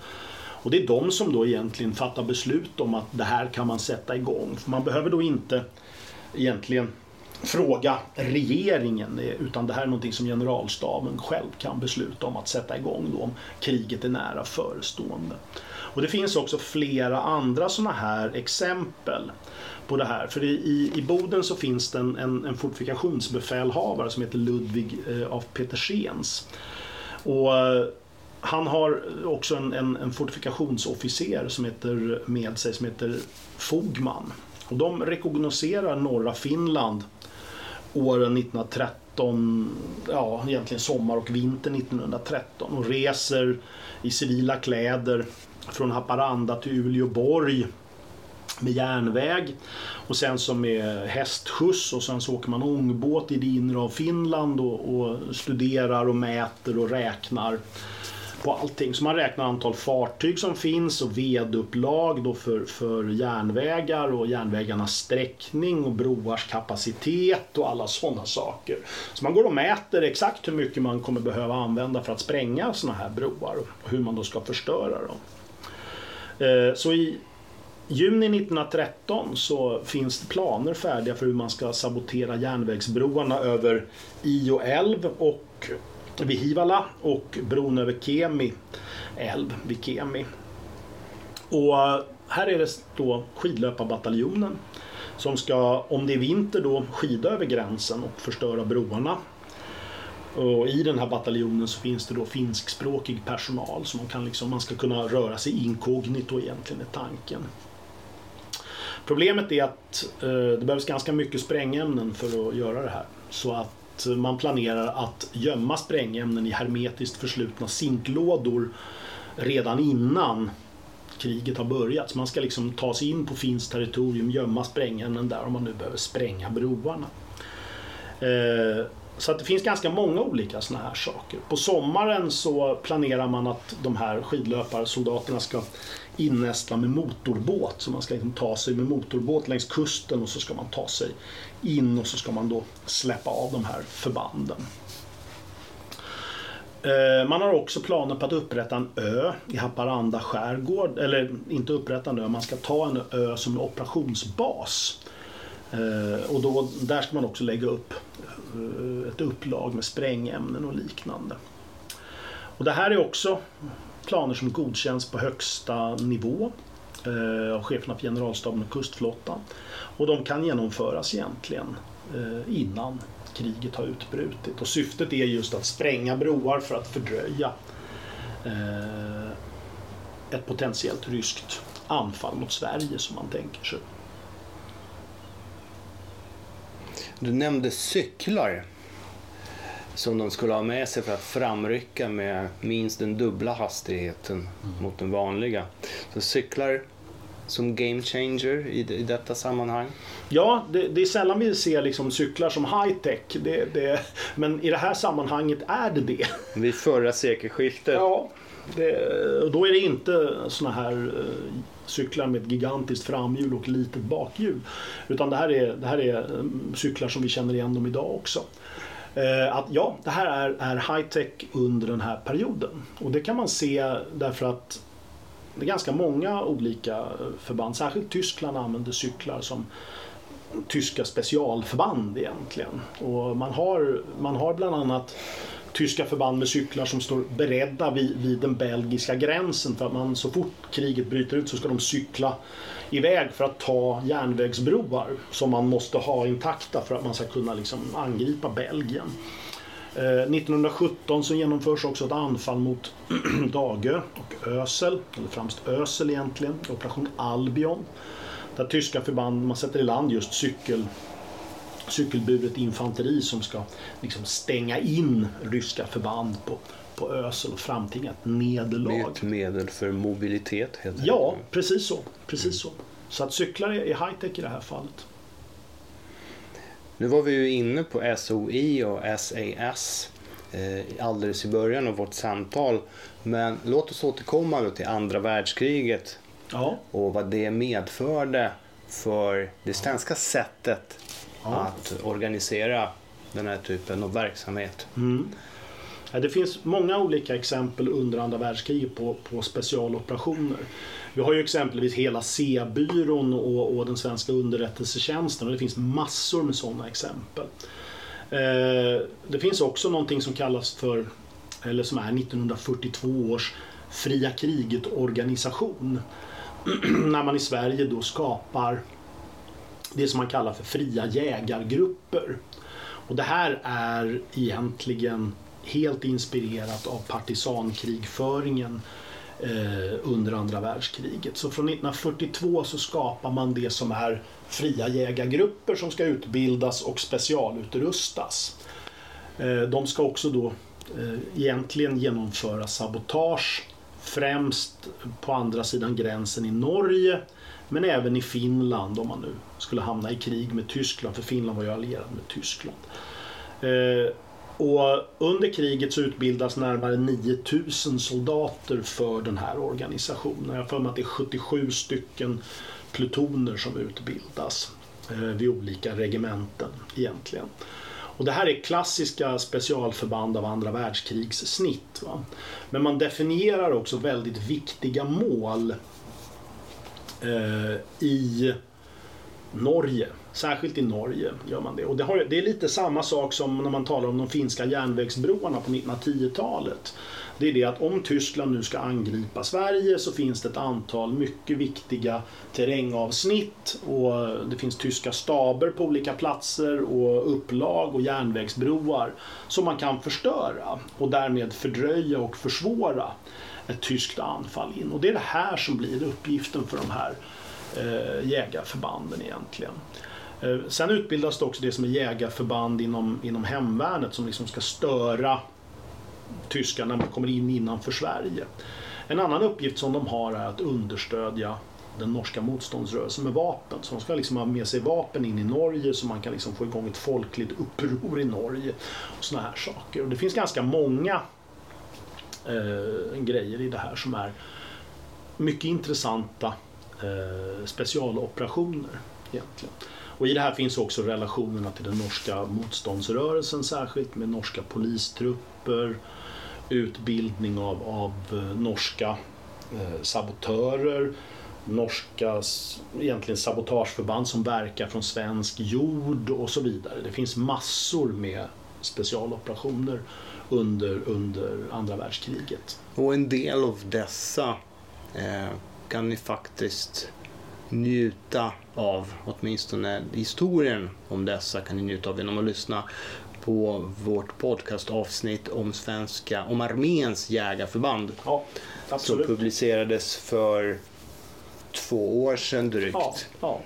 Och det är de som då egentligen fattar beslut om att det här kan man sätta igång. För man behöver då inte egentligen fråga regeringen eh, utan det här är någonting som generalstaben själv kan besluta om att sätta igång då om kriget är nära förestående. Och det finns också flera andra sådana här exempel på det här. För i, i Boden så finns det en, en, en fortifikationsbefälhavare som heter Ludvig eh, af Petersens. Och eh, han har också en, en, en fortifikationsofficer som heter, med sig som heter Fogman. Och de rekognoserar norra Finland åren 1913, ja egentligen sommar och vinter 1913 och reser i civila kläder från Haparanda till Uleåborg med järnväg och sen som med hästskjuts och sen så åker man ångbåt i det inre av Finland och, och studerar och mäter och räknar på allting. Så man räknar antal fartyg som finns och vedupplag då för, för järnvägar och järnvägarnas sträckning och broars kapacitet och alla sådana saker. Så man går och mäter exakt hur mycket man kommer behöva använda för att spränga sådana här broar och hur man då ska förstöra dem. Eh, så i juni 1913 så finns det planer färdiga för hur man ska sabotera järnvägsbroarna över Io älv och vid Hivala och bron över Kemi älv vid Kemi. Och eh, här är det då skidlöparbataljonen som ska, om det är vinter, då skida över gränsen och förstöra broarna. Och I den här bataljonen så finns det då finskspråkig personal så man, kan liksom, man ska kunna röra sig inkognito egentligen är tanken. Problemet är att eh, det behövs ganska mycket sprängämnen för att göra det här. Så att man planerar att gömma sprängämnen i hermetiskt förslutna zinklådor redan innan kriget har börjat. Så man ska liksom ta sig in på finskt territorium, gömma sprängämnen där om man nu behöver spränga broarna. Eh, så att det finns ganska många olika sådana här saker. På sommaren så planerar man att de här skidlöparsoldaterna ska innästla med motorbåt. Så man ska liksom ta sig med motorbåt längs kusten och så ska man ta sig in och så ska man då släppa av de här förbanden. Eh, man har också planer på att upprätta en ö i Haparanda skärgård. Eller inte upprätta en ö, man ska ta en ö som en operationsbas. Eh, och då, där ska man också lägga upp eh, ett upplag med sprängämnen och liknande. Och det här är också planer som godkänns på högsta nivå eh, av cheferna för generalstaben och kustflottan. Och de kan genomföras egentligen eh, innan kriget har utbrutit. Och syftet är just att spränga broar för att fördröja eh, ett potentiellt ryskt anfall mot Sverige som man tänker sig. Du nämnde cyklar som de skulle ha med sig för att framrycka med minst den dubbla hastigheten mm. mot den vanliga. Så cyklar som game changer i, i detta sammanhang? Ja, det, det är sällan vi ser liksom cyklar som high-tech. Det, det, men i det här sammanhanget är det det. Vid förra sekelskiftet? Ja, det, då är det inte såna här uh, cyklar med ett gigantiskt framhjul och litet bakhjul. Utan det här är, det här är um, cyklar som vi känner igen dem idag också. Eh, att ja, det här är, är high-tech under den här perioden. Och det kan man se därför att det är ganska många olika förband, särskilt Tyskland använder cyklar som tyska specialförband egentligen. Och man, har, man har bland annat tyska förband med cyklar som står beredda vid, vid den belgiska gränsen för att man så fort kriget bryter ut så ska de cykla iväg för att ta järnvägsbroar som man måste ha intakta för att man ska kunna liksom angripa Belgien. Eh, 1917 så genomförs också ett anfall mot Dagö och Ösel, eller främst Ösel egentligen, Operation Albion. Där tyska förband, man sätter i land just cykel, cykelburet infanteri som ska liksom stänga in ryska förband på, på Ösel och framtvinga ett nederlag. Är ett medel för mobilitet helt Ja, precis så. Precis mm. så. Så att cyklar är high-tech i det här fallet. Nu var vi ju inne på SOI och SAS eh, alldeles i början av vårt samtal. Men låt oss återkomma då till andra världskriget ja. och vad det medförde för det svenska sättet ja. att organisera den här typen av verksamhet. Mm. Det finns många olika exempel under andra världskriget på, på specialoperationer. Vi har ju exempelvis hela C-byrån och, och den svenska underrättelsetjänsten och det finns massor med sådana exempel. Eh, det finns också någonting som kallas för, eller som är 1942 års fria kriget-organisation. När man i Sverige då skapar det som man kallar för fria jägargrupper. Och det här är egentligen helt inspirerat av partisankrigföringen eh, under andra världskriget. Så från 1942 så skapar man det som är fria jägargrupper som ska utbildas och specialutrustas. Eh, de ska också då eh, egentligen genomföra sabotage främst på andra sidan gränsen i Norge men även i Finland om man nu skulle hamna i krig med Tyskland, för Finland var ju allierad med Tyskland. Eh, och under kriget så utbildas närmare 9000 soldater för den här organisationen. Jag har för mig att det är 77 stycken plutoner som utbildas eh, vid olika regementen egentligen. Och det här är klassiska specialförband av andra världskrigssnitt. Va? Men man definierar också väldigt viktiga mål Eh, i Norge. Särskilt i Norge gör man det. Och det, har, det, är lite samma sak som när man talar om de finska järnvägsbroarna på 1910-talet. Det är det att om Tyskland nu ska angripa Sverige så finns det ett antal mycket viktiga terrängavsnitt och det finns tyska staber på olika platser och upplag och järnvägsbroar som man kan förstöra och därmed fördröja och försvåra ett tyskt anfall in. Och det är det här som blir uppgiften för de här eh, jägarförbanden egentligen. Eh, sen utbildas det också det som är jägarförband inom, inom hemvärnet som liksom ska störa tyskarna när man kommer in innanför Sverige. En annan uppgift som de har är att understödja den norska motståndsrörelsen med vapen. Så de ska liksom ha med sig vapen in i Norge så man kan liksom få igång ett folkligt uppror i Norge. och såna här saker. Och det finns ganska många eh, grejer i det här som är mycket intressanta eh, specialoperationer egentligen. Och i det här finns också relationerna till den norska motståndsrörelsen särskilt med norska polistrupper, utbildning av, av eh, norska eh, sabotörer, norska egentligen sabotageförband som verkar från svensk jord och så vidare. Det finns massor med specialoperationer under, under andra världskriget. Och en del av dessa eh, kan ni faktiskt njuta av, åtminstone historien om dessa kan ni njuta av genom att lyssna på vårt podcastavsnitt om svenska, om arméns jägarförband. Ja, absolut. Som publicerades för två år sedan drygt. Ja, ja.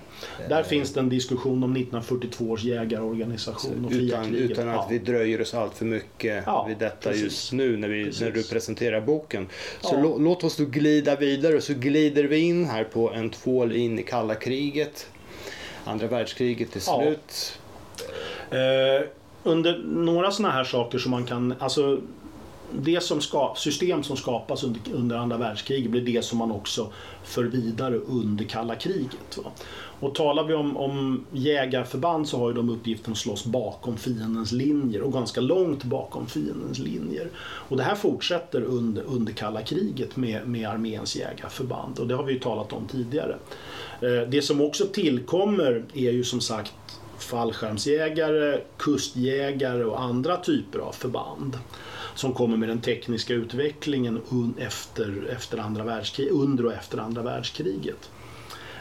Där finns det en diskussion om 1942 års jägarorganisation och utan, kriget. Utan att ja. vi dröjer oss allt för mycket ja, vid detta precis. just nu när, vi, när du presenterar boken. Så ja. låt oss då glida vidare och så glider vi in här på en tvål in i kalla kriget. Andra världskriget är slut. Eh, under några sådana här saker som man kan, alltså det som ska, system som skapas under, under andra världskriget blir det som man också för vidare under kalla kriget. Va? Och talar vi om, om jägarförband så har ju de uppgiften att slåss bakom fiendens linjer och ganska långt bakom fiendens linjer. Och det här fortsätter under, under kalla kriget med, med arméns jägarförband och det har vi ju talat om tidigare. Eh, det som också tillkommer är ju som sagt fallskärmsjägare, kustjägare och andra typer av förband som kommer med den tekniska utvecklingen efter, efter andra världskrig, under och efter andra världskriget.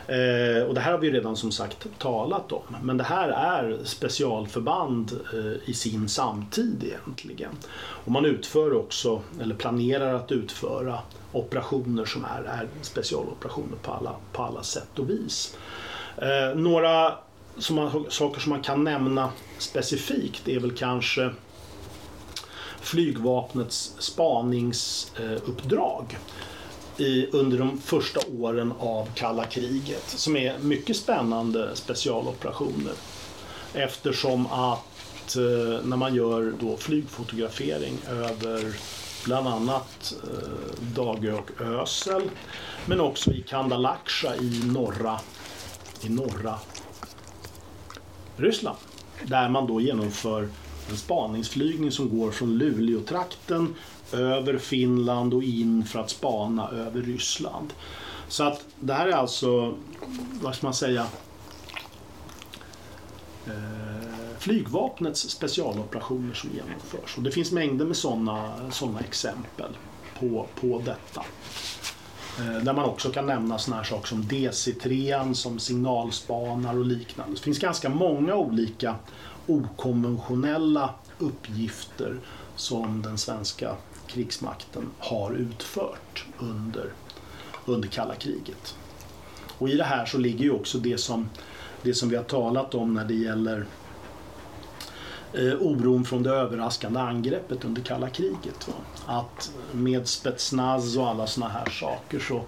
Eh, och det här har vi redan som sagt talat om. Men det här är specialförband eh, i sin samtid egentligen. Och man utför också, eller planerar att utföra, operationer som är, är specialoperationer på alla, på alla sätt och vis. Eh, några som man, saker som man kan nämna specifikt är väl kanske flygvapnets spaningsuppdrag i, under de första åren av kalla kriget som är mycket spännande specialoperationer. Eftersom att eh, när man gör då flygfotografering över bland annat eh, Dagö och Ösel men också i Kandalaksja i norra, i norra Ryssland. Där man då genomför en spaningsflygning som går från Luleå-trakten över Finland och in för att spana över Ryssland. Så att det här är alltså, vad ska man säga, eh, flygvapnets specialoperationer som genomförs. Och det finns mängder med sådana såna exempel på, på detta. Eh, där man också kan nämna sådana här saker som DC-3 som signalspanar och liknande. Det finns ganska många olika okonventionella uppgifter som den svenska krigsmakten har utfört under, under kalla kriget. Och i det här så ligger ju också det som, det som vi har talat om när det gäller eh, oron från det överraskande angreppet under kalla kriget. Va? Att med spetsnaz och alla såna här saker så,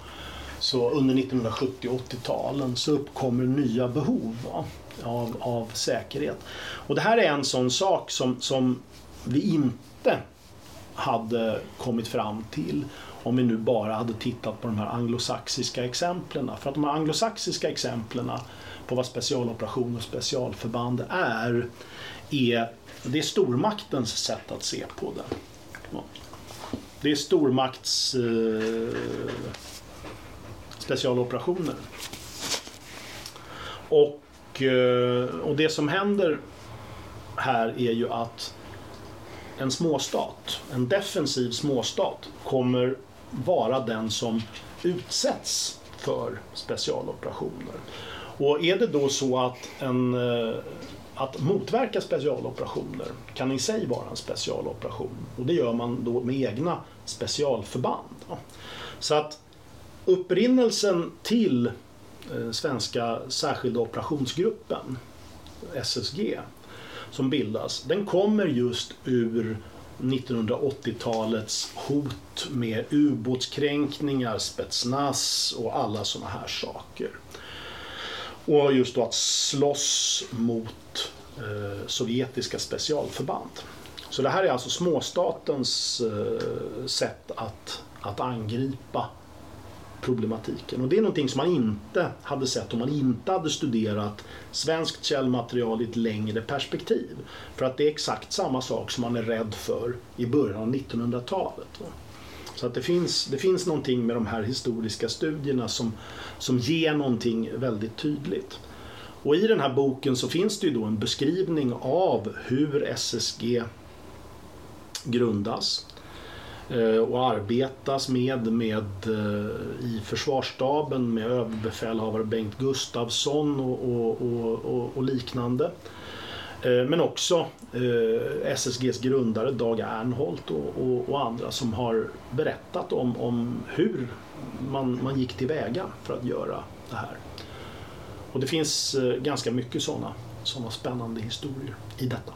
så under 1970 och 80-talen så uppkommer nya behov va? Av, av säkerhet. Och det här är en sån sak som, som vi inte hade kommit fram till om vi nu bara hade tittat på de här anglosaxiska exemplen. För att de här anglosaxiska exemplen på vad specialoperationer och specialförband är, är det är stormaktens sätt att se på det. Det är stormakts eh, specialoperationer. Och, eh, och det som händer här är ju att en småstat, en defensiv småstat, kommer vara den som utsätts för specialoperationer. Och är det då så att, en, eh, att motverka specialoperationer kan i sig vara en specialoperation. Och det gör man då med egna specialförband. Så att upprinnelsen till eh, Svenska särskilda operationsgruppen, SSG, som bildas, den kommer just ur 1980-talets hot med ubåtskränkningar, spetsnaz och alla sådana här saker. Och just då att slåss mot eh, sovjetiska specialförband. Så det här är alltså småstatens eh, sätt att, att angripa problematiken. Och det är någonting som man inte hade sett om man inte hade studerat svenskt källmaterial i ett längre perspektiv. För att det är exakt samma sak som man är rädd för i början av 1900-talet. Så att det finns, det finns någonting med de här historiska studierna som, som ger någonting väldigt tydligt. Och i den här boken så finns det ju då en beskrivning av hur SSG grundas Eh, och arbetas med, med eh, i försvarsstaben med överbefälhavare Bengt Gustafsson och, och, och, och liknande. Eh, men också SSGs grundare Dag Ernholt och, och, andra som har berättat om, om hur man, man gick tillväga för att göra det här. Och det finns ganska mycket sådana såna spännande historier i detta.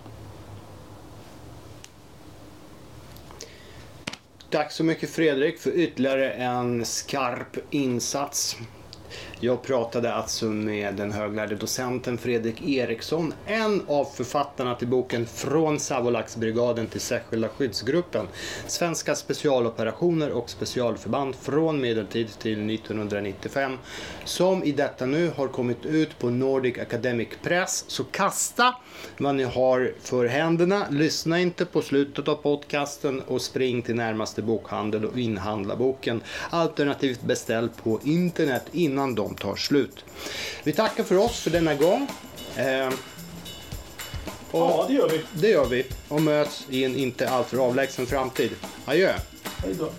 Tack så mycket Fredrik för ytterligare en skarp insats. Jag pratade alltså med den höglärde docenten Fredrik Eriksson, en av författarna till boken Från Savolaxbrigaden till särskilda skyddsgruppen. Svenska specialoperationer och specialförband från medeltid till 1995. Som i detta nu har kommit ut på Nordic Academic Press. Så kasta vad ni har för händerna. Lyssna inte på slutet av podcasten och spring till närmaste bokhandel och inhandla boken. Alternativt beställ på internet innan de tar slut. Vi tackar för oss för denna gång. Eh, ja, det gör vi. Det gör vi och möts i en inte alltför avlägsen framtid. Adjö! Hej då.